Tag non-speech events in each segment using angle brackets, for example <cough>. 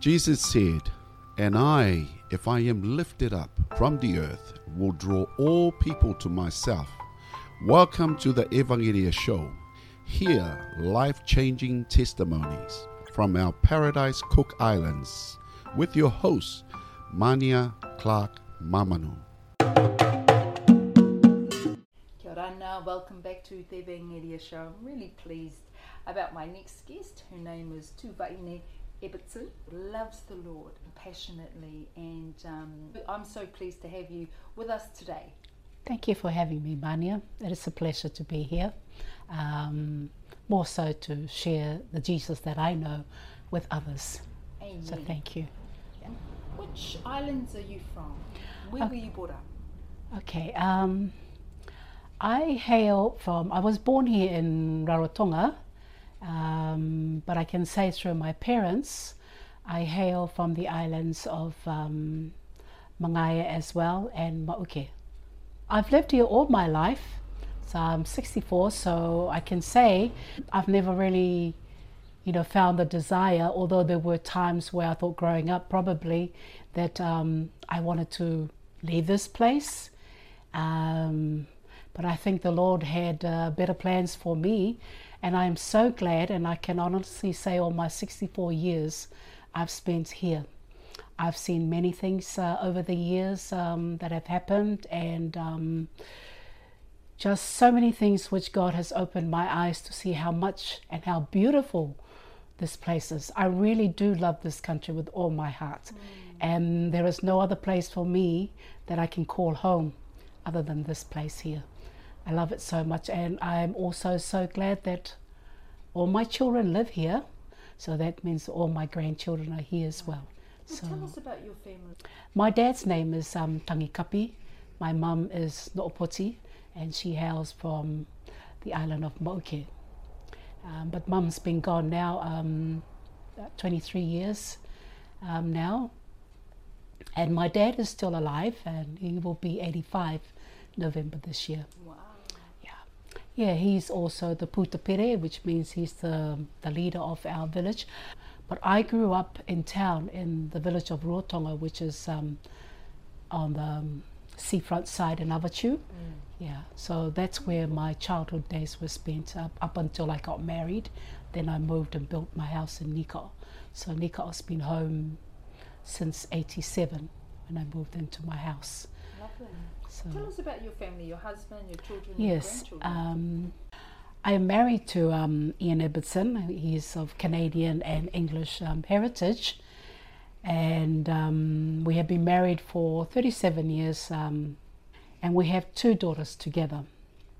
Jesus said, And I, if I am lifted up from the earth, will draw all people to myself. Welcome to the Evangelia Show. Hear life changing testimonies from our Paradise Cook Islands with your host, Mania Clark Mamanu. Kia welcome back to the Evangelia Show. I'm really pleased about my next guest, her name is Tuvaine Ibbotson, loves the Lord passionately, and um, I'm so pleased to have you with us today. Thank you for having me, Mania. It is a pleasure to be here. Um, more so to share the Jesus that I know with others. Amen. So thank you. Yeah. Which islands are you from? Where Uh, were you brought up? Okay. Um, I hail from, I was born here in Rarotonga, um, but I can say through my parents, I hail from the islands of um, as well and Mauke. I've lived here all my life, so I'm 64, so I can say I've never really, you know, found the desire, although there were times where I thought growing up probably that um, I wanted to leave this place. Um, but I think the Lord had uh, better plans for me, and I am so glad, and I can honestly say, all my 64 years I've spent here. I've seen many things uh, over the years um, that have happened, and um, just so many things which God has opened my eyes to see how much and how beautiful this place is. I really do love this country with all my heart, and there is no other place for me that I can call home other than this place here. I love it so much, and I'm also so glad that all my children live here. So that means all my grandchildren are here as well. Well, So tell us about your family. my dad's name is um, Tangikapi. My mum is No'opoti, and she hails from the island of Mauke. Um, but mum's been gone now um, 23 years um, now. And my dad is still alive, and he will be 85 November this year. Wow. Yeah. He's also the putapere, which means he's the the leader of our village. But I grew up in town in the village of Ruatonga, which is um, on the um, seafront side in Avarua. Yeah, so that's where my childhood days were spent up, up until I got married. Then I moved and built my house in Nika. So Nika's been home since '87 when I moved into my house. Lovely. So. Tell us about your family, your husband, your children, Yes, your grandchildren. um, I am married to um, Ian Ibbotson. He's of Canadian and English um, heritage, and um, we have been married for 37 years. Um, and we have two daughters together,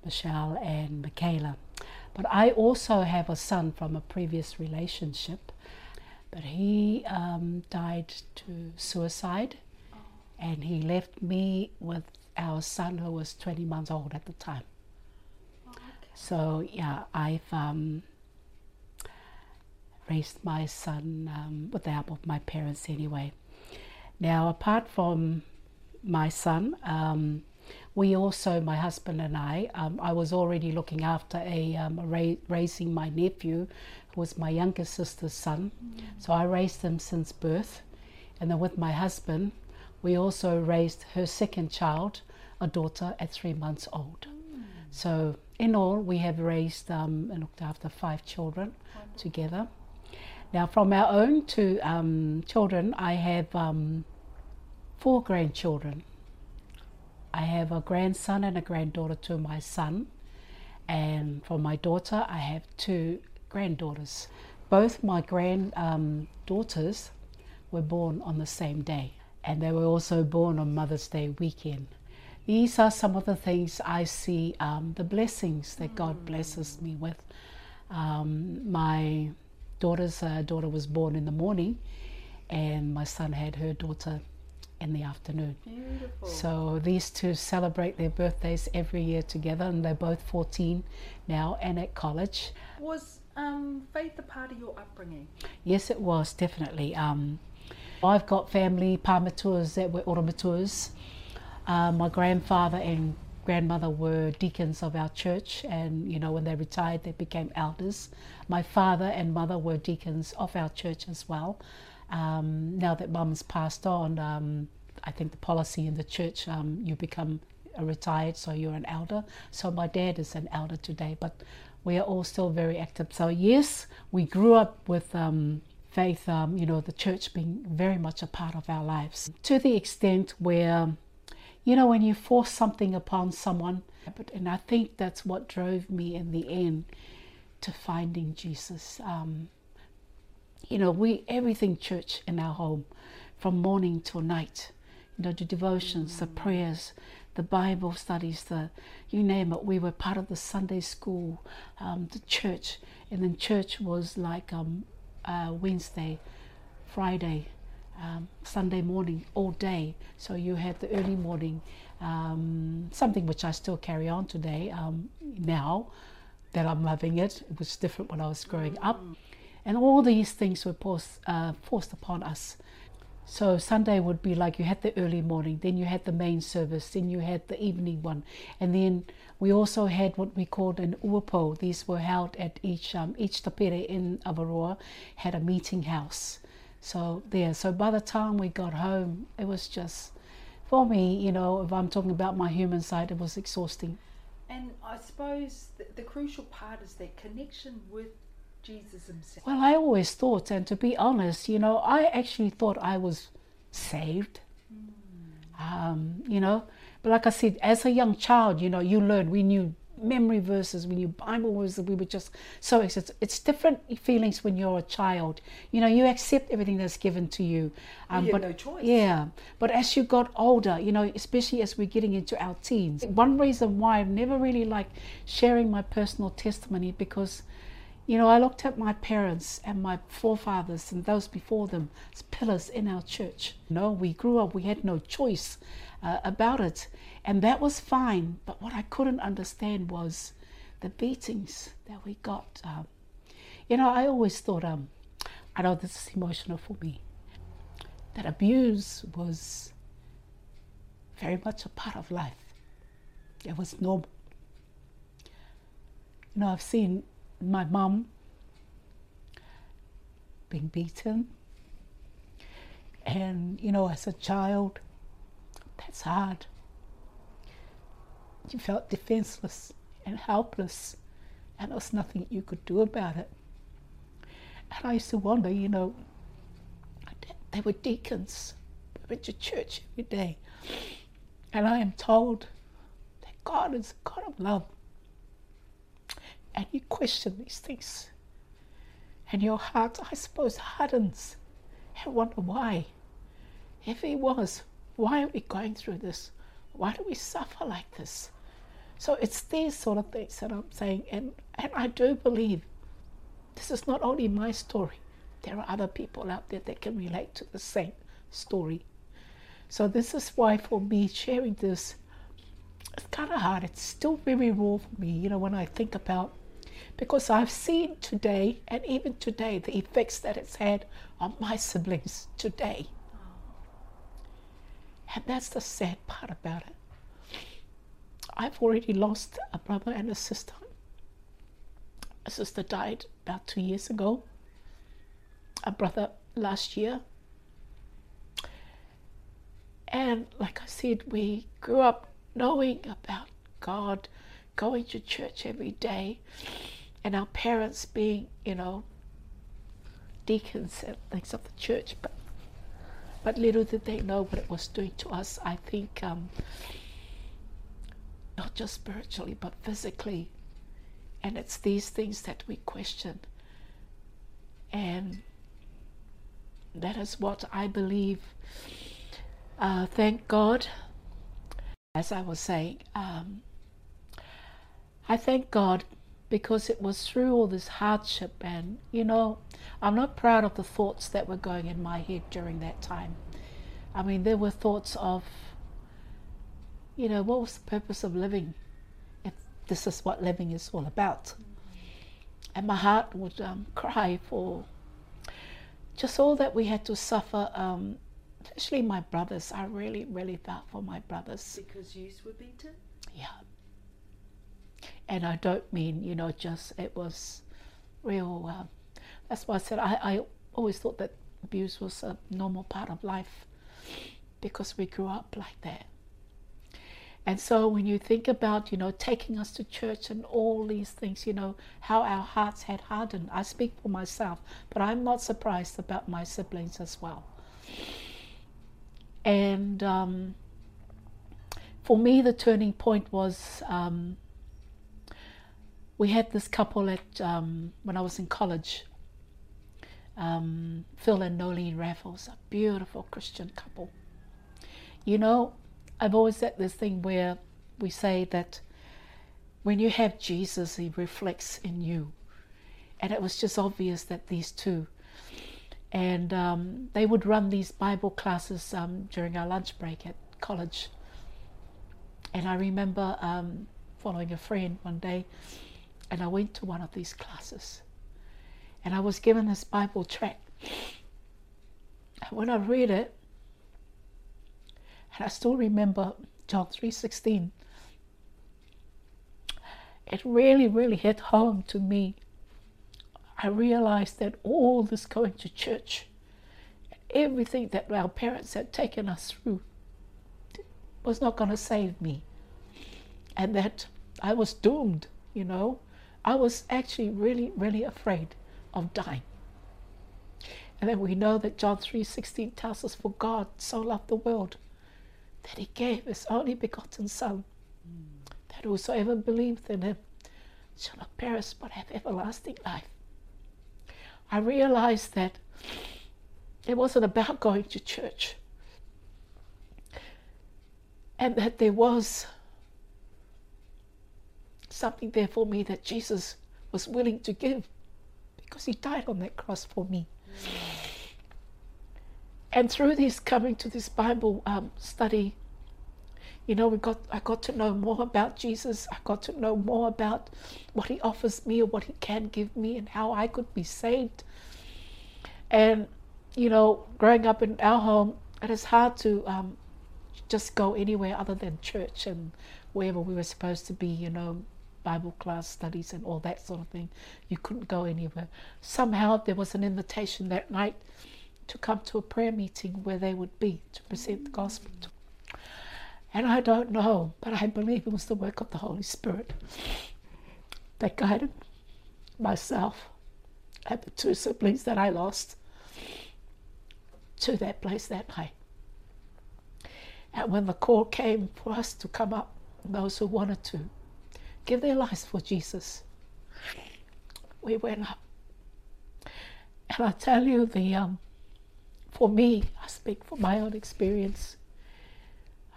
Michelle and Michaela. But I also have a son from a previous relationship, but he um, died to suicide, and he left me with our son who was 20 months old at the time. Oh, okay. So yeah, I've um, raised my son um, with the help of my parents anyway. Now, apart from my son, um, we also, my husband and I, um, I was already looking after a um, ra- raising my nephew, who was my younger sister's son. So I raised him since birth, and then with my husband, we also raised her second child, a daughter, at three months old. So in all, we have raised um, and looked after five children together. Now, from our own two um, children, I have um, four grandchildren. I have a grandson and a granddaughter to my son, and for my daughter, I have two granddaughters. Both my granddaughters were born on the same day, and they were also born on Mother's Day weekend. These are some of the things I see, um, the blessings that God blesses me with. Um, my daughter's uh, daughter was born in the morning, and my son had her daughter in the afternoon. Beautiful. So these two celebrate their birthdays every year together, and they're both 14 now and at college. was um, faith a part of your upbringing? Yes, it was definitely. Um, I've got family palmatours that were oromatours. Uh, my grandfather and grandmother were deacons of our church, and you know when they retired, they became elders. My father and mother were deacons of our church as well, Um, now that mum's passed on, um, I think the policy in the church, um, you become retired, so you're an elder. So my dad is an elder today, but we are all still very active. So yes, we grew up with um, faith, um, you know, the church being very much a part of our lives to the extent where, you know, when you force something upon someone, and I think that's what drove me in the end to finding Jesus. Um, you know, we everything church in our home, from morning till night. You know, the devotions, the prayers, the Bible studies, the you name it. We were part of the Sunday school, um, the church, and then church was like um, uh, Wednesday, Friday, um, Sunday morning, all day. So you had the early morning, um, something which I still carry on today um, now that I'm loving it. It was different when I was growing up. And all these things were forced, uh, forced upon us. So Sunday would be like you had the early morning, then you had the main service, then you had the evening one, and then we also had what we called an uapo. These were held at each um, each tapere in Avarua had a meeting house. So there. So by the time we got home, it was just for me, you know, if I'm talking about my human side, it was exhausting. And I suppose the, the crucial part is that connection with Jesus himself. Well, I always thought, and to be honest, you know, I actually thought I was saved. Um, you know, but like I said, as a young child, you know, you learn. We knew memory verses, we knew Bible verses. We were just so excited. It's different feelings when you're a child. You know, you accept everything that's given to you. Um, you but no choice. yeah, but as you got older, you know, especially as we're getting into our teens, one reason why I've never really liked sharing my personal testimony because you know, I looked at my parents and my forefathers and those before them as pillars in our church. You know, we grew up, we had no choice uh, about it, and that was fine. But what I couldn't understand was the beatings that we got. Um, you know, I always thought, um, I know this is emotional for me, that abuse was very much a part of life. It was normal. You know, I've seen my mum being beaten. And, you know, as a child, that's hard. You felt defenseless and helpless, and there was nothing you could do about it. And I used to wonder, you know, they were deacons, they went to church every day. And I am told that God is a God of love and you question these things. And your heart, I suppose, hardens and wonder why. If he was, why are we going through this? Why do we suffer like this? So it's these sort of things that I'm saying, and, and I do believe this is not only my story. There are other people out there that can relate to the same story. So this is why for me sharing this, it's kind of hard. It's still very raw for me, you know, when I think about because I've seen today, and even today, the effects that it's had on my siblings today. And that's the sad part about it. I've already lost a brother and a sister. A sister died about two years ago, a brother last year. And like I said, we grew up knowing about God, going to church every day and our parents being, you know, deacons and things of the church, but but little did they know what it was doing to us. I think um, not just spiritually, but physically, and it's these things that we question, and that is what I believe. Uh, thank God, as I was saying, um, I thank God because it was through all this hardship and you know i'm not proud of the thoughts that were going in my head during that time. I mean there were thoughts of you know what was the purpose of living if this is what living is all about? And my heart would um, cry for just all that we had to suffer um, especially my brothers. I really really felt for my brothers. Because you were beaten? Yeah and I don't mean, you know, just it was real. Uh, that's why I said I, I always thought that Abuse was a normal part of life because we grew up like that. And so when you think about, you know, taking us to church and all these things, you know, how our hearts had hardened. I speak for myself, but I'm not surprised about my siblings as well. And um, for me, the turning point was um, we had this couple at um, when I was in college. Um, Phil and Nolene Raffles, a beautiful Christian couple. You know, I've always said this thing where we say that when you have Jesus, he reflects in you. And it was just obvious that these two, and um, they would run these Bible classes um, during our lunch break at college. And I remember um, following a friend one day, and I went to one of these classes. And I was given this Bible tract. And when I read it, and I still remember John 3:16. It really, really hit home to me. I realized that all this going to church, everything that our parents had taken us through, was not going to save me. And that I was doomed, you know. I was actually really, really afraid of dying. And then we know that John 3:16 tells us for God so loved the world that he gave his only begotten Son, that whosoever believeth in him shall not perish but have everlasting life. I realized that it wasn't about going to church, and that there was something there for me that Jesus was willing to give because he died on that cross for me. And through this coming to this Bible um, study, you know, we got I got to know more about Jesus. I got to know more about what He offers me or what He can give me, and how I could be saved. And you know, growing up in our home, it is hard to um, just go anywhere other than church and wherever we were supposed to be. You know, Bible class studies and all that sort of thing. You couldn't go anywhere. Somehow there was an invitation that night to come to a prayer meeting where they would be to present the gospel to. And I don't know, but I believe it was the work of the Holy Spirit that guided myself and the two siblings that I lost to that place that night. And when the call came for us to come up, those who wanted to give their lives for Jesus, we went up. And I tell you, the um, for me, I speak from my own experience.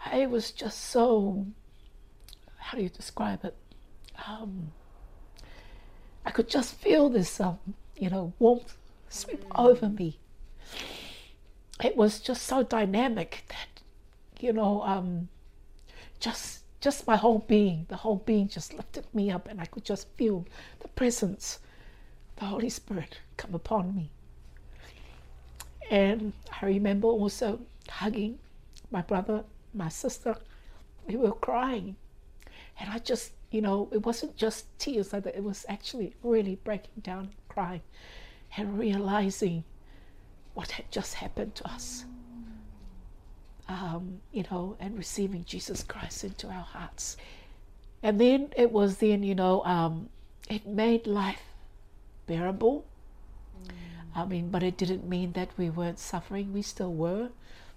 I was just so, how do you describe it? Um, I could just feel this, um, you know, warmth sweep mm. over me. It was just so dynamic that, you know, um, just just my whole being, the whole being just lifted me up, and I could just feel the presence, the Holy Spirit come upon me. And I remember also hugging my brother, my sister. We were crying. And I just, you know, it wasn't just tears, it was actually really breaking down and crying and realizing what had just happened to us. Um, you know, and receiving Jesus Christ into our hearts. And then it was then, you know, um, it made life bearable I mean, but it didn't mean that we weren't suffering. We still were.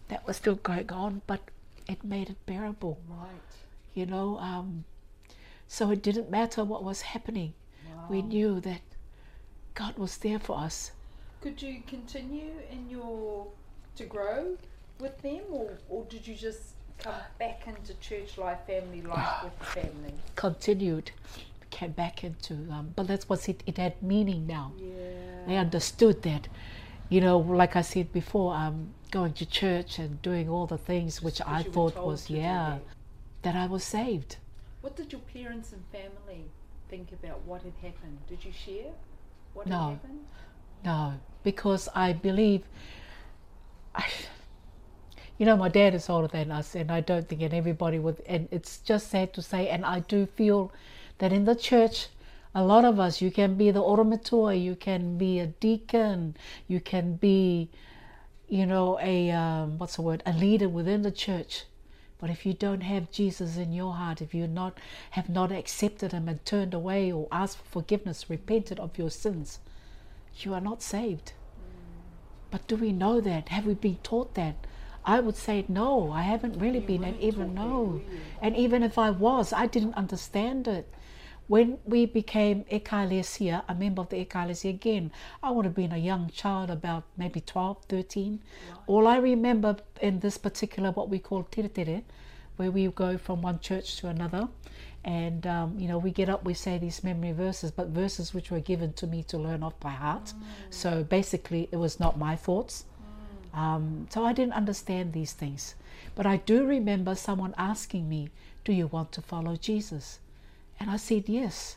That was still going on, but it made it bearable. Right. You know, um, so it didn't matter what was happening. Wow. We knew that God was there for us. Could you continue in your to grow with them, or, or did you just come back into church life, family life with the family? Continued came back into, um, but that's what it, it had meaning now. Yeah. I understood that, you know, like I said before, um, going to church and doing all the things which I thought was, yeah, that I was saved. What did your parents and family think about what had happened? Did you share what no, had happened? No, because I believe, I, you know, my dad is older than us, and I don't think, and everybody would, and it's just sad to say, and I do feel that in the church, a lot of us, you can be the oramatua, you can be a deacon, you can be you know, a um, what's the word, a leader within the church. But if you don't have Jesus in your heart, if you not have not accepted Him and turned away or asked for forgiveness, repented of your sins, you are not saved. But do we know that? Have we been taught that? I would say no, I haven't really You been, and even no. And even if I was, I didn't understand it. When we became Ekalesia, a member of the Ekalesia again, I would have been a young child, about maybe 12, 13. All I remember in this particular, what we call tere tere, where we go from one church to another, and um, you know, we get up, we say these memory verses, but verses which were given to me to learn off by heart. So basically, it was not my thoughts. Um, so I didn't understand these things. But I do remember someone asking me, Do you want to follow Jesus? And I said yes.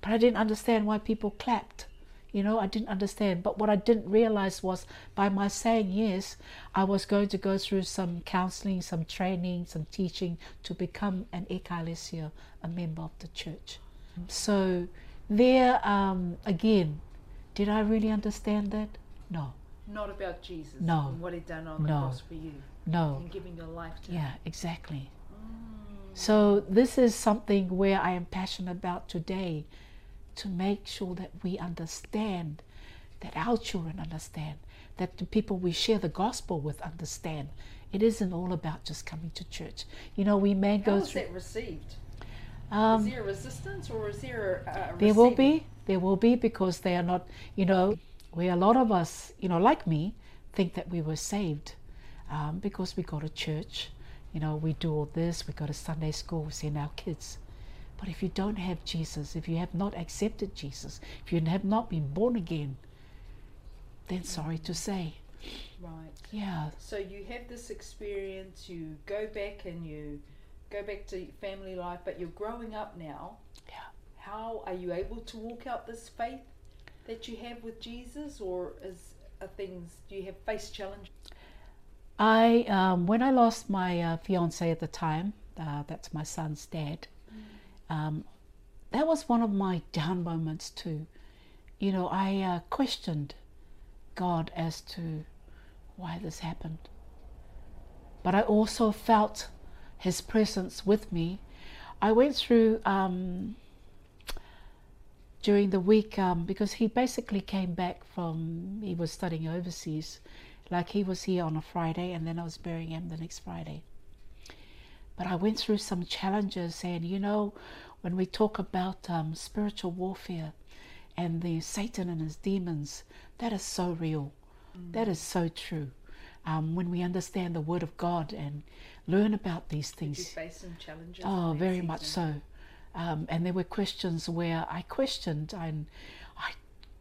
But I didn't understand why people clapped. You know, I didn't understand. But what I didn't realize was by my saying yes, I was going to go through some counseling, some training, some teaching to become an Ekalesia, a member of the church. So, there um, again, did I really understand that? No, Not about Jesus No. and what He'd done on the No. cross for you no. and giving your life to Him. Yeah, exactly. Mm. So this is something where I am passionate about today to make sure that we understand, that our children understand, that the people we share the gospel with understand. It isn't all about just coming to church. You know, we may How go is through. that received? is Um, there a resistance or is there there will be, there will be, because they are not. You know, where a lot of us, you know, like me, think that we were saved um, because we go to church. You know, we do all this. We go to Sunday school. We send our kids. But if you don't have Jesus, if you have not accepted Jesus, if you have not been born again, then sorry to say, Right. yeah, So you have this experience, you go back and you go back to family life, but you're growing up now. Yeah. How are you able to walk out this faith that you have with Jesus, or is are things do you have face challenge? I um, when I lost my uh, fiance at the time, uh, that's my son's dad. Um, that was one of my down moments too. You know, I uh, questioned God as to why this happened, but I also felt His presence with me. I went through um, during the week um, because he basically came back from he was studying overseas like he was here on a Friday and then I was burying him the next Friday. But I went through some challenges, and you know, when we talk about um, spiritual warfare and the Satan and his demons, that is so real. That is so true. Um, when we understand the Word of God and learn about these Did you things, face some challenges? Oh, very much so. Um, and there were questions where I questioned and I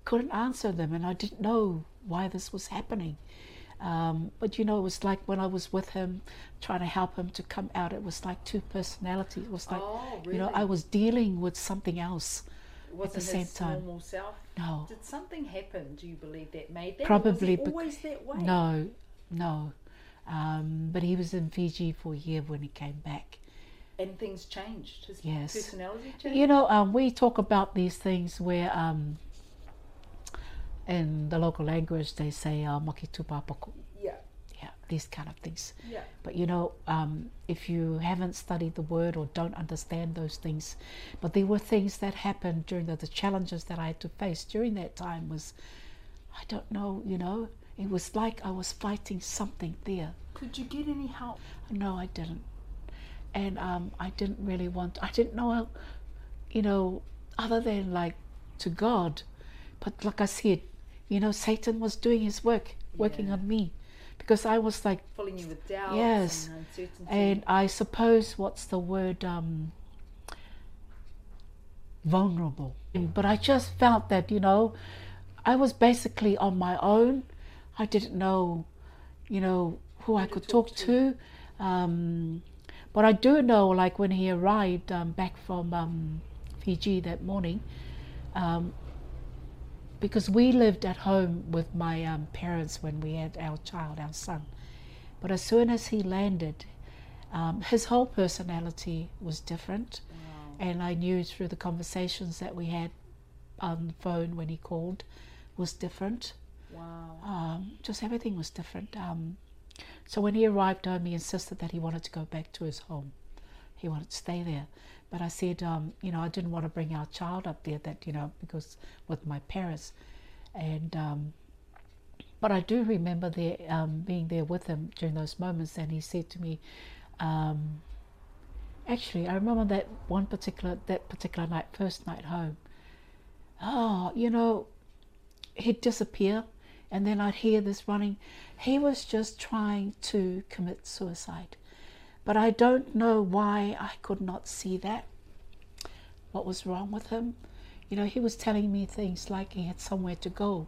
couldn't answer them, and I didn't know why this was happening. Um, but you know, it was like when I was with him, trying to help him to come out. It was like two personalities. It was like, oh, really? you know, I was dealing with something else. Wasn't the same his time. normal self. No, Did something happen? Do you believe that made that? Probably Or was he bec- always that way. no, no. Um, but he was in Fiji for a year when he came back. And things changed. His Yes. personality changed. You know, um, we talk about these things where, um, in the local language, they say uh, "maki tupapaku." Yeah. Yeah, these kind of things. Yeah. But you know, um, if you haven't studied the word or don't understand those things, but there were things that happened during the, the challenges that I had to face during that time was, I don't know, you know, it was like I was fighting something there. Could you get any help? No, I didn't. And um, I didn't really want, I didn't know, you know, other than like to God. But like I said, you know, Satan was doing his work, working Yeah. on me. Because I was like, Filling you with doubt Yes. and uncertainty. and I suppose what's the word, um, vulnerable. But I just felt that, you know, I was basically on my own. I didn't know, you know, who I could talk talk to. Um, but I do know, like when he arrived um, back from um, Fiji that morning, um, because we lived at home with my um, parents when we had our child, our son. But as soon as he landed, um, his whole personality was different. Wow. And I knew through the conversations that we had on the phone when he called was different. Wow. Um, just everything was different. Um, so when he arrived home, he insisted that he wanted to go back to his home. He wanted to stay there. But I said, um, you know, I didn't want to bring our child up there, that, you know, because with my parents. And, um, but I do remember there, um, being there with him during those moments, and he said to me, um, actually, I remember that one particular, that particular night, first night home. Oh, you know, he'd disappear, and then I'd hear this running. He was just trying to commit suicide. But I don't know why I could not see that. What was wrong with him? You know, he was telling me things like he had somewhere to go.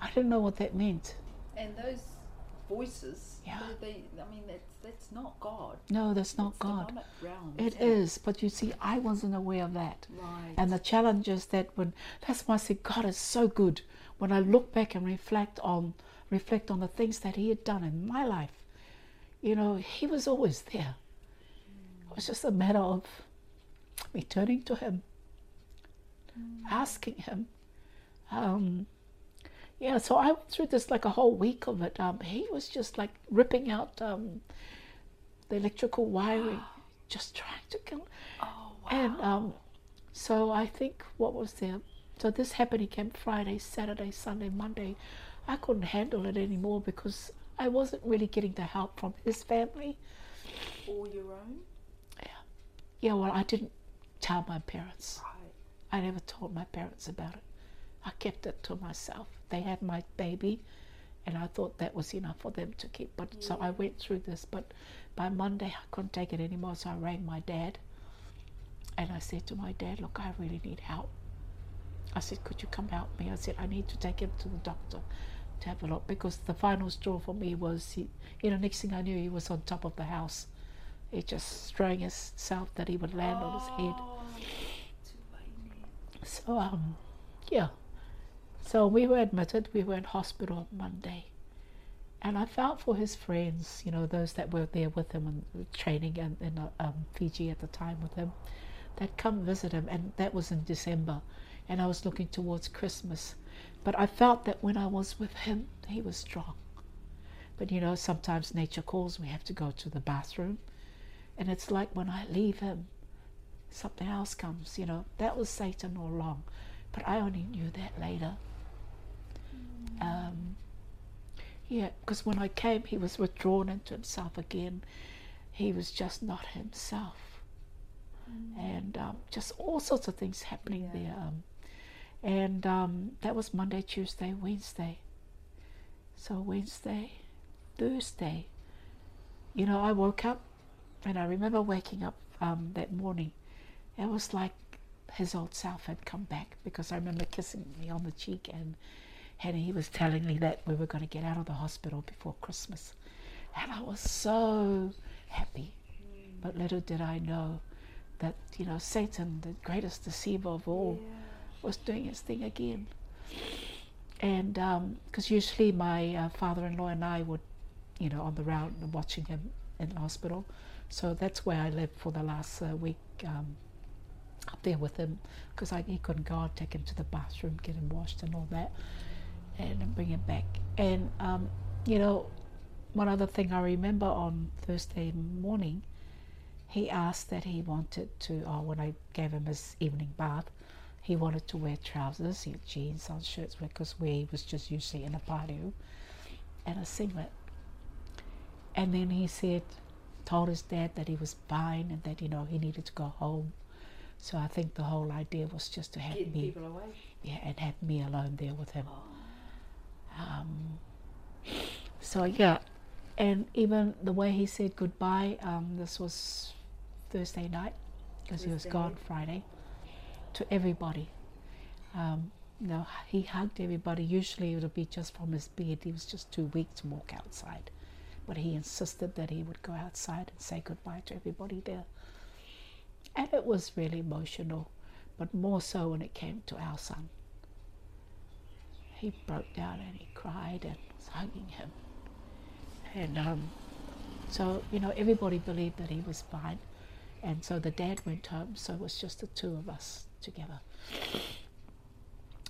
I didn't know what that meant. And those voices, Yeah. they, I mean, that's that's not God. No, that's not It's God. It isn't is, but you see, I wasn't aware of that. Right. And the challenge is that when that's why I say God is so good. When I look back and reflect on reflect on the things that He had done in my life, you know, He was always there. It was just a matter of me turning to Him, asking Him. Um, yeah, so I went through this like a whole week of it. Um, he was just like ripping out um, the electrical wiring, <gasps> just trying to kill. oh, wow. And um, so I think what was there? So this happened. He came Friday, Saturday, Sunday, Monday. I couldn't handle it anymore because I wasn't really getting the help from his family. All your own? Yeah, Yeah, well, I didn't tell my parents. Right. I never told my parents about it. I kept it to myself. They had my baby, and I thought that was enough for them to keep. But so I went through this. But by Monday, I couldn't take it anymore. So I rang my dad, and I said to my dad, "Look, I really need help." I said, "Could you come help me?" I said, "I need to take him to the doctor to have a look because the final straw for me was, he, you know, next thing I knew, he was on top of the house. He just throwing himself that he would land on his head." Oh, So um, yeah. So we were admitted. We were in hospital on Monday, and I felt for his friends. You know, those that were there with him and training in, in um, Fiji at the time with him, that come visit him, and that was in December, and I was looking towards Christmas. But I felt that when I was with him, he was strong. But you know, sometimes nature calls. We have to go to the bathroom, and it's like when I leave him, something else comes, you know. That was Satan all along. But I only knew that later. Um, yeah, because when I came, he was withdrawn into himself again. He was just not himself. And um, just all sorts of things happening Yeah. there. Um, and um, that was Monday, Tuesday, Wednesday. So Wednesday, Thursday, you know, I woke up and I remember waking up um, that morning. It was like his old self had come back because I remember kissing me on the cheek and and he was telling me that we were going to get out of the hospital before Christmas. And I was so happy. But little did I know that, you know, Satan, the greatest deceiver of all, was doing his thing again. And because usually my uh, father-in-law and I would, you know, on the round and watching him in the hospital. So that's where I lived for the last uh, week um, up there with him because he couldn't go. I'd take him to the bathroom, get him washed and all that, and bring him back. And um, you know, one other thing I remember on Thursday morning, he asked that he wanted to. Oh, when I gave him his evening bath, he wanted to wear trousers, he had jeans on shirts because we was just usually in a patio and a singlet. And then he said, told his dad that he was fine and that you know he needed to go home. So I think the whole idea was just to have Getting me, people away. yeah, and have me alone there with him. Oh. Um, so yeah, and even the way he said goodbye, um, this was Thursday night because he was gone. Friday to everybody. Um, you know, he hugged everybody. Usually it would be just from his bed. He was just too weak to walk outside, but he insisted that he would go outside and say goodbye to everybody there. And it was really emotional, but more so when it came to our son he broke down and he cried and was hugging him. And um, so, you know, everybody believed that he was fine. And so the dad went home, so it was just the two of us together.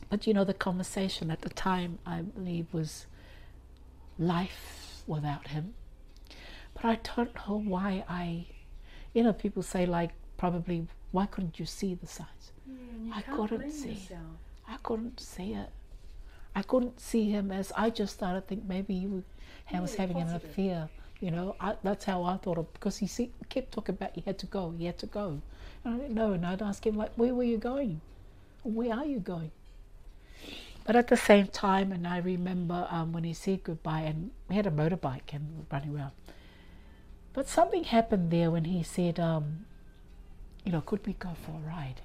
But, you know, the conversation at the time, I believe, was life without him. But I don't know why I, you know, people say like probably why couldn't you see the signs? Yeah, I couldn't see. Yourself. I couldn't see it. I couldn't see him as I just started to think maybe he was, having an affair. You know, I, that's how I thought of because he see, kept talking about he had to go, he had to go. And I didn't know, and I'd ask him like, where were you going? Where are you going? But at the same time, and I remember um, when he said goodbye, and we had a motorbike and running around. But something happened there when he said, um, you know, could we go for a ride?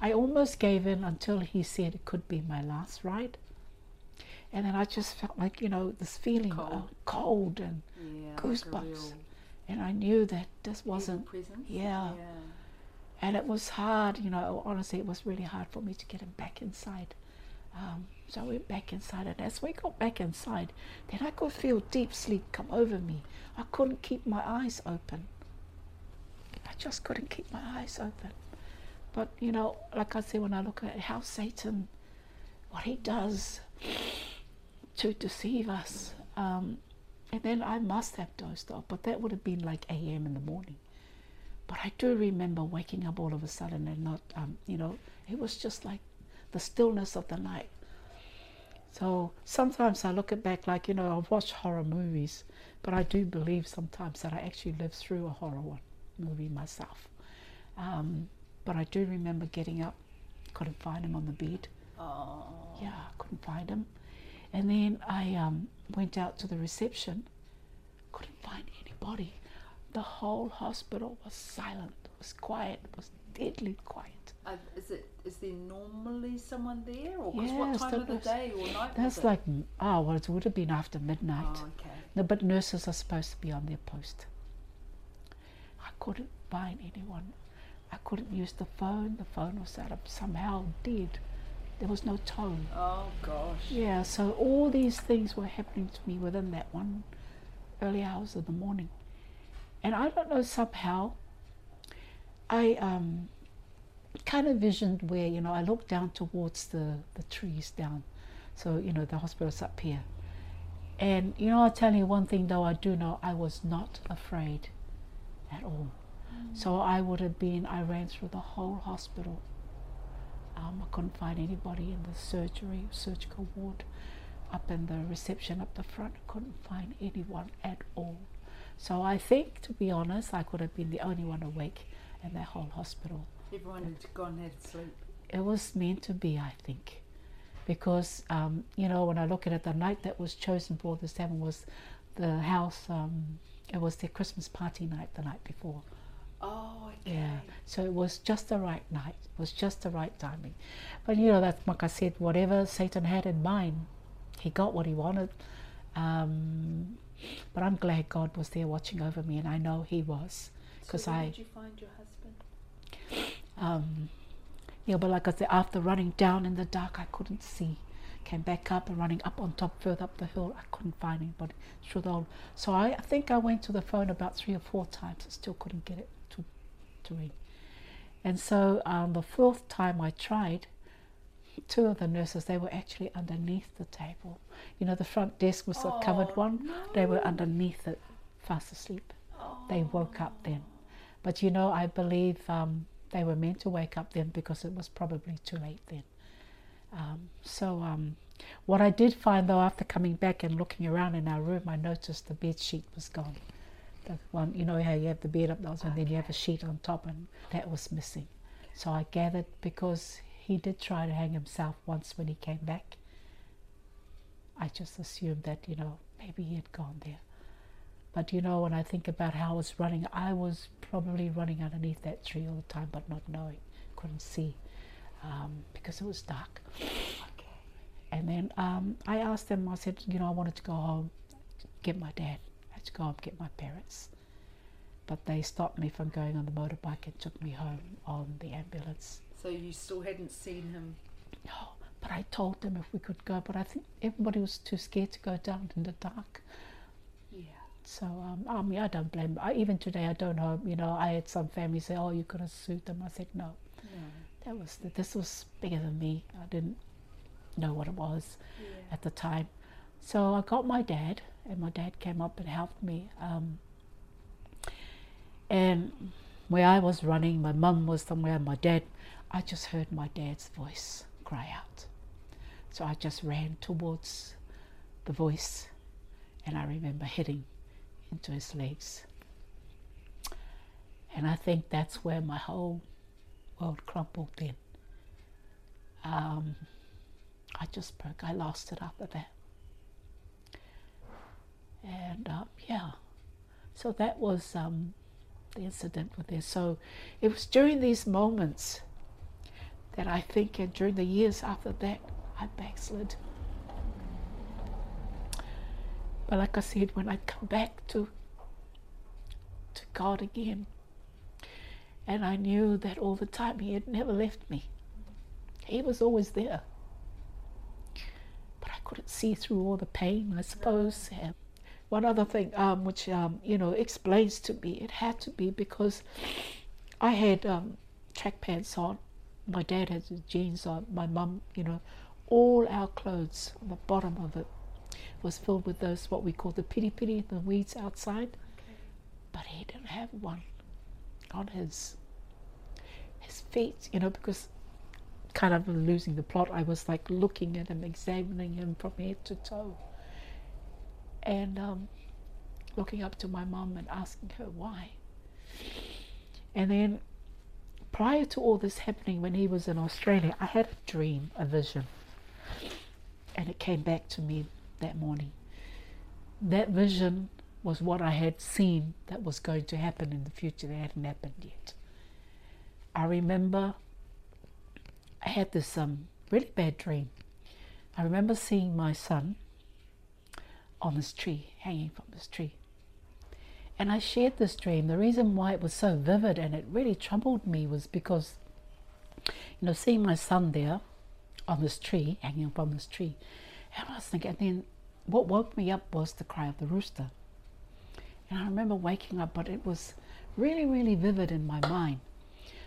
I almost gave in until he said it could be my last ride. And then I just felt like, you know, this feeling Cold. of cold and Yeah, like goosebumps. real and I knew that this wasn't yeah. yeah. and it was hard, you know, honestly it was really hard for me to get him back inside. Um, so I went back inside and as we got back inside, then I could feel deep sleep come over me. I couldn't keep my eyes open. I just couldn't keep my eyes open. But you know, like I said, when I look at how Satan, what he does to deceive us, um, and then I must have dozed off, but that would have been like a.m. in the morning. But I do remember waking up all of a sudden and not, um, you know, it was just like the stillness of the night. So sometimes I look at back like, you know, I've watched horror movies, but I do believe sometimes that I actually lived through a horror one movie myself. Um, but I do remember getting up, couldn't find him on the bed. Oh. Yeah, I couldn't find him. And then I um, went out to the reception, couldn't find anybody. The whole hospital was silent, it was quiet, it was deadly quiet. Uh, is it? Is there normally someone there, or Yes, what time of the was- day or night? That's was it? like, oh, well, it would have been after midnight. Oh, okay. No, but nurses are supposed to be on their post. I couldn't find anyone. I couldn't use the phone. The phone was out of somehow dead. There was no tone. Oh gosh. Yeah, so all these things were happening to me within that one early hours of the morning. And I don't know, somehow, I um, kind of visioned where, you know, I looked down towards the, the trees down. So, you know, the hospital's up here. And, you know, I'll tell you one thing though, I do know I was not afraid at all. So I would have been, I ran through the whole hospital. Um, I couldn't find anybody in the surgery, surgical ward, up in the reception up the front. I couldn't find anyone at all. So I think, to be honest, I could have been the only one awake in that whole hospital. Everyone had gone and had sleep. It was meant to be, I think, because um, you know when I look at it, the night that was chosen for the seven was the house. Um, it was their Christmas party night the night before. Oh, okay. Yeah, so it was just the right night. It was just the right timing. But you know, that's like I said, whatever Satan had in mind, he got what he wanted. Um, but I'm glad God was there watching over me, and I know He was, because so I, did you find your husband? um, yeah. But like I said, after running down in the dark, I couldn't see. Came back up and running up on top, further up the hill, I couldn't find anybody through the whole. So I, I think I went to the phone about three or four times. I still couldn't get it to to ring. And so um, the fourth time I tried, two of the nurses they were actually underneath the table. You know, the front desk was a covered Oh, one. They were underneath it, fast asleep. Oh. They woke up then. But you know, I believe um, they were meant to wake up then because it was probably too late then. Um, so, um, what I did find though, after coming back and looking around in our room, I noticed the bed sheet was gone. The one, you know how you have the bed up those, and then you have a sheet on top, and that was missing. So I gathered because he did try to hang himself once when he came back. I just assumed that you know maybe he had gone there. But you know, when I think about how I was running, I was probably running underneath that tree all the time, but not knowing, couldn't see, um, because it was dark. Okay. And then um, I asked them, I said, you know, I wanted to go home, get my dad. Had to go and get my parents. But they stopped me from going on the motorbike and took me home on the ambulance. So you still hadn't seen him. No, but I told them if we could go, but I think everybody was too scared to go down in the dark. Yeah. So, um, I mean, I don't blame. I, even today, I don't know. You know, I had some family say, "Oh, you could have sued them." I said, "No, No. that was this was bigger than me. I didn't know what it was Yeah. at the time." So I got my dad, and my dad came up and helped me. Um, and where I was running, my mum was somewhere, my dad, I just heard my dad's voice cry out. So I just ran towards the voice, and I remember hitting into his legs. And I think that's where my whole world crumbled then. Um, I just broke. I lost it after that. And um, yeah, so that was um, the incident with this. So it was during these moments that I think, and during the years after that, I backslid. But like I said, when I come back to to God again, and I knew that all the time He had never left me. He was always there. But I couldn't see through all the pain, I suppose. And one other thing, um, which um, you know explains to me, it had to be because I had um, track pants on. My dad had jeans on. My mum, you know, all our clothes, the bottom of it was filled with those what we call the piri piri, the weeds outside. Okay. But he didn't have one on his his feet, you know, because kind of losing the plot. I was like looking at him, examining him from head to toe, and um, looking up to my mom and asking her why. And then, prior to all this happening, when he was in Australia, I had a dream, a vision, and it came back to me that morning. That vision was what I had seen that was going to happen in the future that hadn't happened yet. I remember I had this um, really bad dream. I remember seeing my son on this tree, hanging from this tree. And I shared this dream. The reason why it was so vivid and it really troubled me was because, you know, seeing my son there on this tree, hanging from this tree, and I was thinking, and then what woke me up was the cry of the rooster. And I remember waking up, but it was really, really vivid in my mind.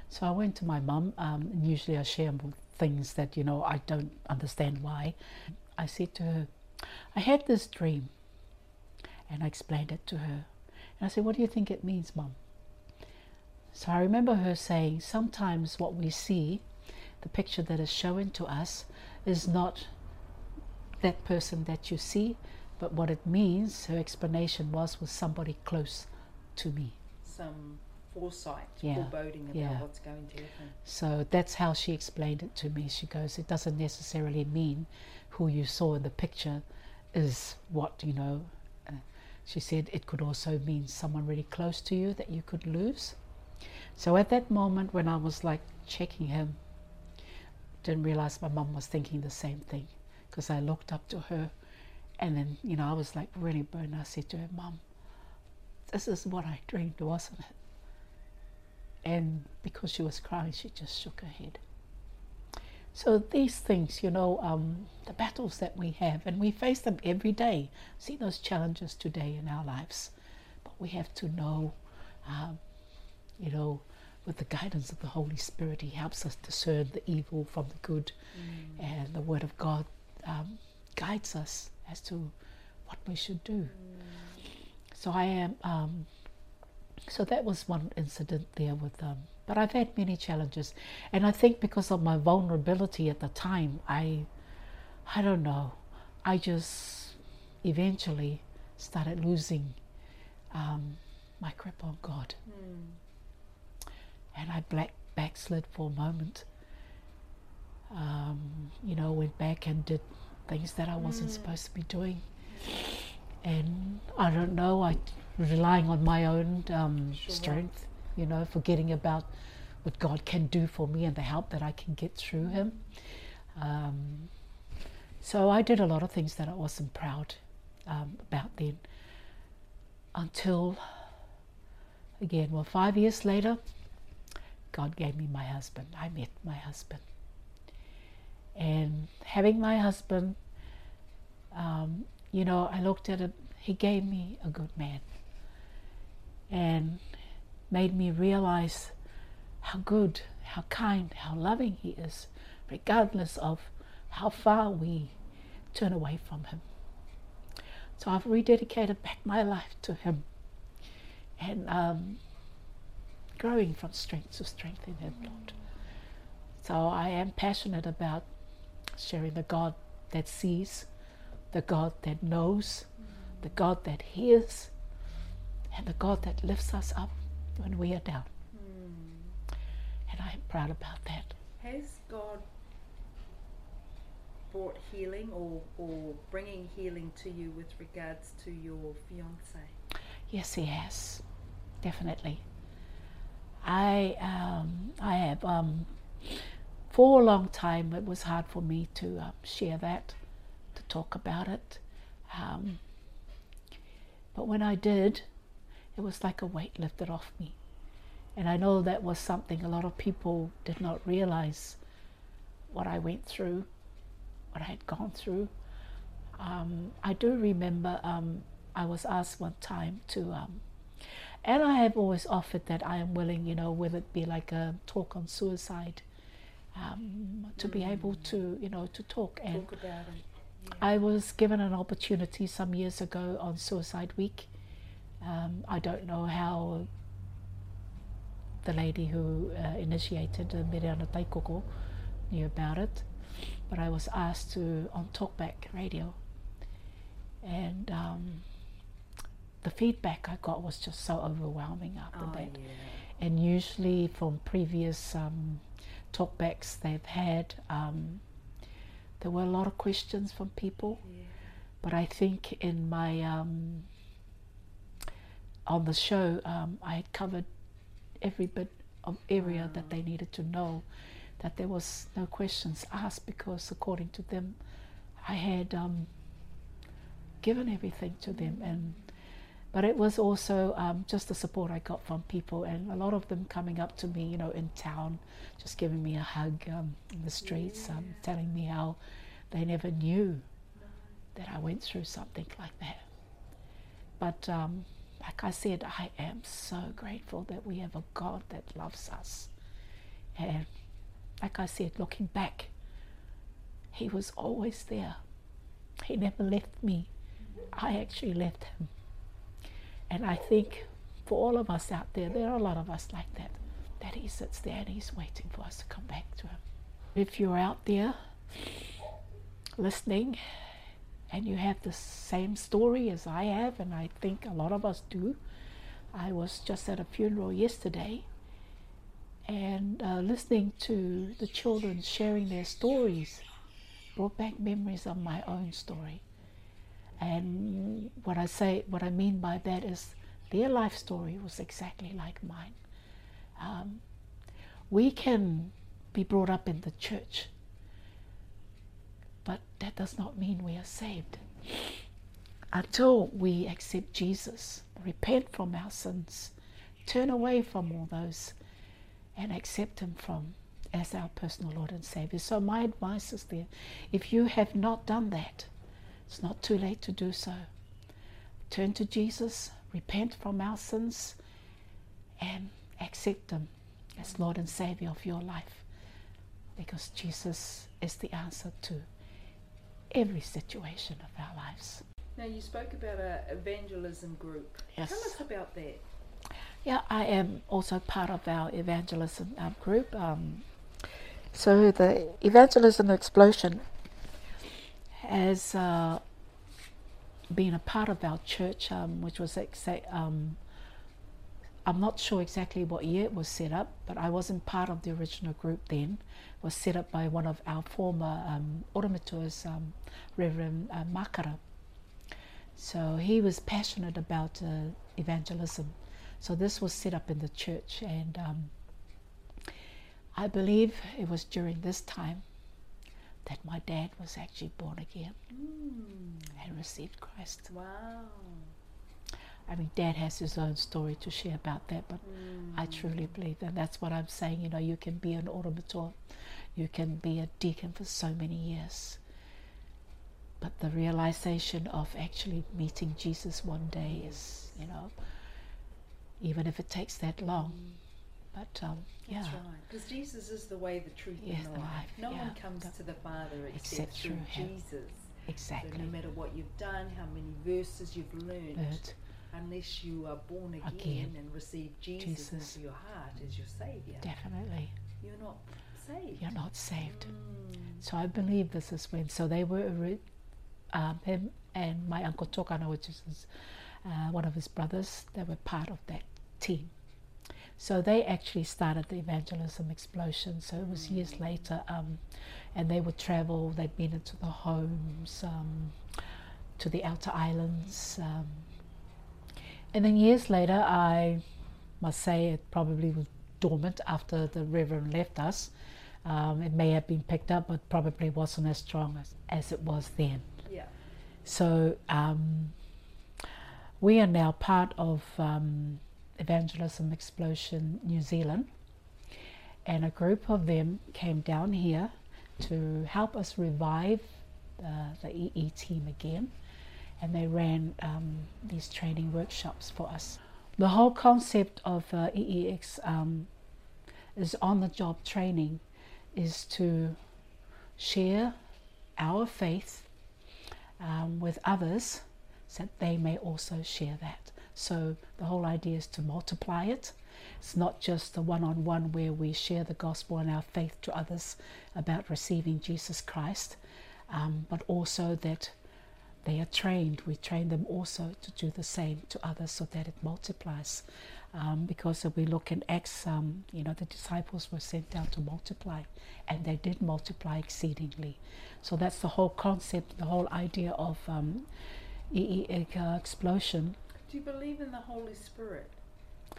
So I went to my mum, um, and usually I share things that, you know, I don't understand why. I said to her, I had this dream. And I explained it to her. And I said, What do you think it means, mum? So I remember her saying, Sometimes what we see, the picture that is shown to us, is not that person that you see, but what it means, her explanation was, was somebody close to me. Some foresight, yeah. foreboding about yeah. what's going to happen. So that's how she explained it to me. She goes, it doesn't necessarily mean who you saw in the picture is what, you know. Uh, she said it could also mean someone really close to you that you could lose. So at that moment when I was like checking him, didn't realize my mum was thinking the same thing because I looked up to her and then, you know, I was like really burned. I said to her, Mum, this is what I dreamed, wasn't it? And because she was crying, she just shook her head. So these things, you know, um, the battles that we have, and we face them every day. See those challenges today in our lives, but we have to know, um, you know, with the guidance of the Holy Spirit, He helps us discern the evil from the good, mm. and the Word of God um, guides us as to what we should do. Mm. So I am. Um, so that was one incident there with. Um, but I've had many challenges, and I think because of my vulnerability at the time, I, I don't know, I just eventually started losing um, my grip on God, mm. and I black backslid for a moment. Um, you know, went back and did things that I wasn't mm. supposed to be doing. And I don't know, I relying on my own um, sure. strength, you know, forgetting about what God can do for me and the help that I can get through Him. Um, so I did a lot of things that I wasn't proud um, about then until, again, well, five years later, God gave me my husband. I met my husband. And having my husband, um, you know, I looked at him, he gave me a good man and made me realize how good, how kind, how loving he is, regardless of how far we turn away from him. So I've rededicated back my life to Him and um, growing from strength to strength in Him, Lord. So I am passionate about sharing the God that sees, the God that knows, the God that hears, and the God that lifts us up when we are down. And I am proud about that. Has God brought healing or, or bringing healing to you with regards to your fiance? Yes, he has, definitely. I um, I have um, for a long time. It was hard for me to um, share that, to talk about it. Um, but when I did, it was like a weight lifted off me, and I know that was something a lot of people did not realize what I went through, what I had gone through. Um, I do remember um, I was asked one time to, um, and I have always offered that I am willing, you know, whether it be like a talk on suicide, um, to be able to, you know, to talk. And Talk about it. I was given an opportunity some years ago on Suicide Week. Um, I don't know how the lady who uh, initiated the Miriana Taikoko knew about it, but I was asked to on Talkback Radio, and um, the feedback I got was just so overwhelming after Oh, that. yeah. And usually from previous um, talkbacks they've had, um, there were a lot of questions from people. Yeah. But I think in my um, on the show, um, I had covered every bit of area that they needed to know. That there was no questions asked because, according to them, I had um, given everything to them, and but it was also um, just the support I got from people, and a lot of them coming up to me, you know, in town, just giving me a hug um, in the streets, um, telling me how they never knew that I went through something like that. But um, like I said, I am so grateful that we have a God that loves us. And like I said, looking back, He was always there. He never left me. I actually left Him. And I think for all of us out there, there are a lot of us like that, that He sits there and He's waiting for us to come back to Him. If you're out there listening and you have the same story as I have, and I think a lot of us do. I was just at a funeral yesterday and uh, listening to the children sharing their stories brought back memories of my own story. And what I say, what I mean by that is their life story was exactly like mine. Um, we can be brought up in the church, does not mean we are saved. Until we accept Jesus, repent from our sins, turn away from all those, and accept Him from as our personal Lord and Savior. So my advice is there: if you have not done that, it's not too late to do so. Turn to Jesus, repent from our sins, and accept Him as Lord and Savior of your life, because Jesus is the answer to every situation of our lives. Now you spoke about a evangelism group. Yes. Tell us about that. Yeah, I am also part of our evangelism um, group. Um, so the evangelism explosion has uh, been a part of our church, um, which was exa- um, I'm not sure exactly what year it was set up, but I wasn't part of the original group then. It was set up by one of our former um, um, Reverend uh, Makara. So he was passionate about uh, evangelism. So this was set up in the church, and um, I believe it was during this time that my dad was actually born again and received Christ. Wow. I mean, Dad has his own story to share about that, but I truly believe that. That's what I'm saying. You know, you can be an orometua, you can be a deacon for so many years, but the realization of actually meeting Jesus one day is, you know, even if it takes that long. But um, yeah, That's right. Because Jesus is the way, the truth, Yes, and the life. life, No yeah. one comes The- to the Father except, except through through. Jesus. Exactly. So no matter what you've done, how many verses you've learned, Learned. Unless you are born again, Again. and receive Jesus, Jesus. into your heart as your Saviour, Definitely. you're not saved. You're not saved. Mm. So I believe this is when. So they were ori- um, him and my uncle Tokana, which is his, uh, one of his brothers. They were part of that team. So they actually started the evangelism explosion. So it was years later, um, and they would travel. They'd been into the homes, um, to the outer islands, um, and then years later, I must say it probably was dormant after the Reverend left us. Um, it may have been picked up, but probably wasn't as strong as, as it was then. Yeah. So um, we are now part of um, Evangelism Explosion New Zealand, and a group of them came down here to help us revive uh, the EE team again, and they ran um, these training workshops for us. The whole concept of uh, EEX um, is on the job training, is to share our faith um, with others so that they may also share that. So the whole idea is to multiply it. It's not just the one on one where we share the gospel and our faith to others about receiving Jesus Christ, um, but also that they are trained. We train them also to do the same to others so that it multiplies. Um, because if we look in Acts, um, you know, the disciples were sent out to multiply, and they did multiply exceedingly. So that's the whole concept, the whole idea of um, EE uh, explosion. Do you believe in the Holy Spirit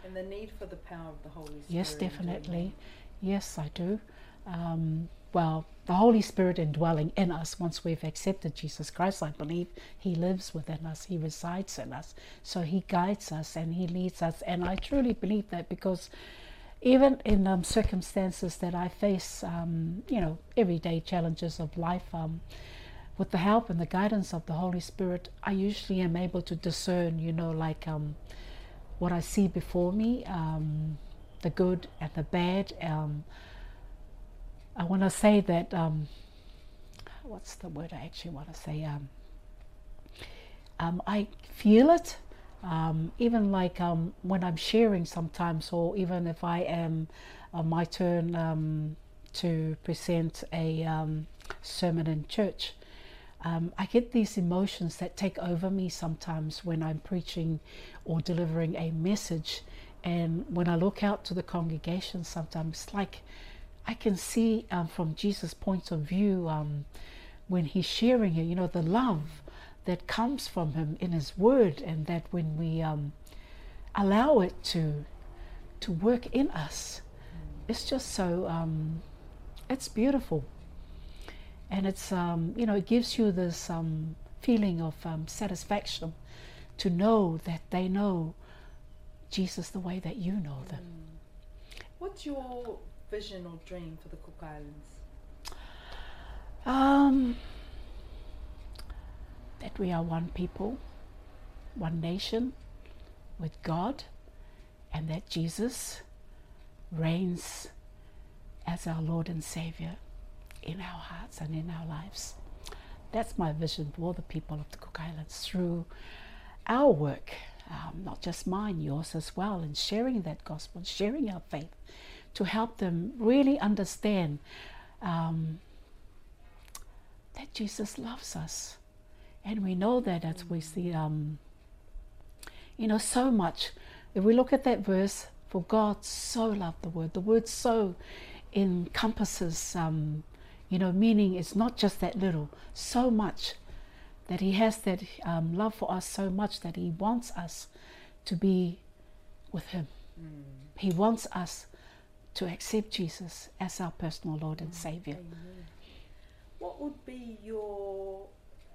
and the need for the power of the Holy Spirit? Yes, definitely. Yes, I do. Um, well, the Holy Spirit indwelling in us once we've accepted Jesus Christ, I believe He lives within us, He resides in us. So He guides us and He leads us. And I truly believe that because even in um, circumstances that I face, um, you know, everyday challenges of life, um, with the help and the guidance of the Holy Spirit, I usually am able to discern, you know, like um, what I see before me, um, the good and the bad. I want to say that, um, what's the word I actually want to say? Um, um, I feel it, um, even like um, when I'm sharing sometimes, or even if I am uh, my turn um, to present a sermon in church. I get these emotions that take over me sometimes when I'm preaching or delivering a message. And when I look out to the congregation, sometimes it's like I can see um, from Jesus' point of view um, when he's sharing it, you know, the love that comes from him in his word, and that when we um, allow it to to work in us, it's just so um, it's beautiful and it's um, you know it gives you this um, feeling of satisfaction to know that they know Jesus the way that you know them. What's your vision or dream for the Cook Islands? Um, that we are one people, one nation, with God, and that Jesus reigns as our Lord and Savior in our hearts and in our lives. That's my vision for all the people of the Cook Islands through our work, um, not just mine, yours as well, and sharing that gospel, sharing our faith to help them really understand um, that Jesus loves us. And we know that as we see, um, you know, so much. If we look at that verse, for God so loved the word, the word so encompasses, um, you know, meaning it's not just that little, so much that He has that um, love for us so much that He wants us to be with Him. He wants us to accept Jesus as our personal Lord and Savior. Amen. What would be your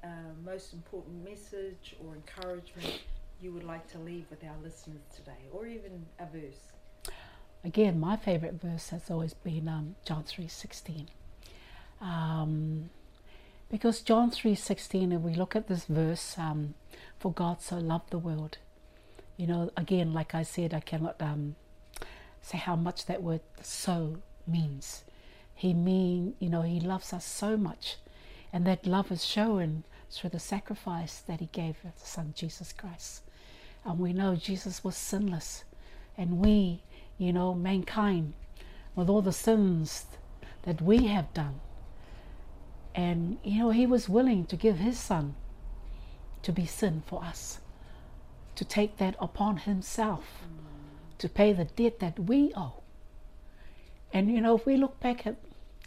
uh, most important message or encouragement you would like to leave with our listeners today, or even a verse? Again, my favorite verse has always been um, John three sixteen, um, because John three sixteen. If we look at this verse, um, for God so loved the world. You know, again, like I said, I cannot um, say how much that word "so" means. He mean, you know, He loves us so much, and that love is shown through the sacrifice that he gave the Son Jesus Christ. And we know Jesus was sinless. And we, you know, mankind, with all the sins that we have done. And, you know, he was willing to give his son to be sin for us, to take that upon himself, mm. To pay the debt that we owe. And, you know, if we look back and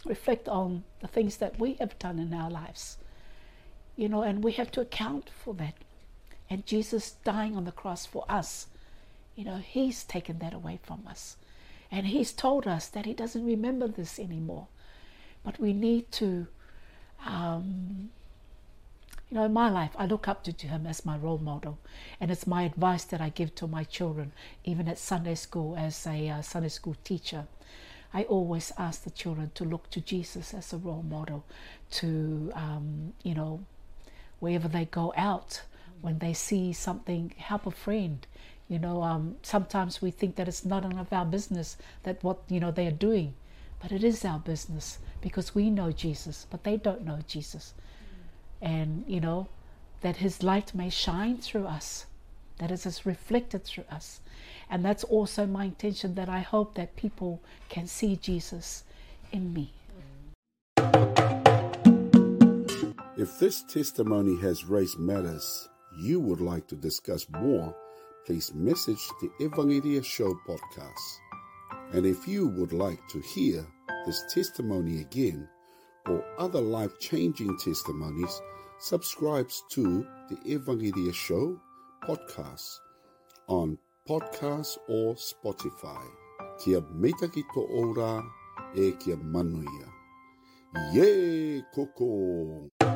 reflect on the things that we have done in our lives, you know, and we have to account for that. And Jesus dying on the cross for us, you know, He's taken that away from us. And He's told us that He doesn't remember this anymore. But we need to, um, you know, in my life, I look up to, to Him as my role model. And it's my advice that I give to my children, even at Sunday school as a uh, Sunday school teacher. I always ask the children to look to Jesus as a role model, to, um, you know, wherever they go out, when they see something, help a friend. You know, um, sometimes we think that it's not none of our business that what you know they are doing, but it is our business because we know Jesus, but they don't know Jesus, and you know that His light may shine through us, that it is reflected through us, and that's also my intention. That I hope that people can see Jesus in me. If this testimony has raised matters you would like to discuss more, please message the Evangelia Show podcast. And if you would like to hear this testimony again or other life changing testimonies, subscribe to the Evangelia Show podcast on podcast or Spotify. Kia meitaki to ora e kia manuia. Ye koko!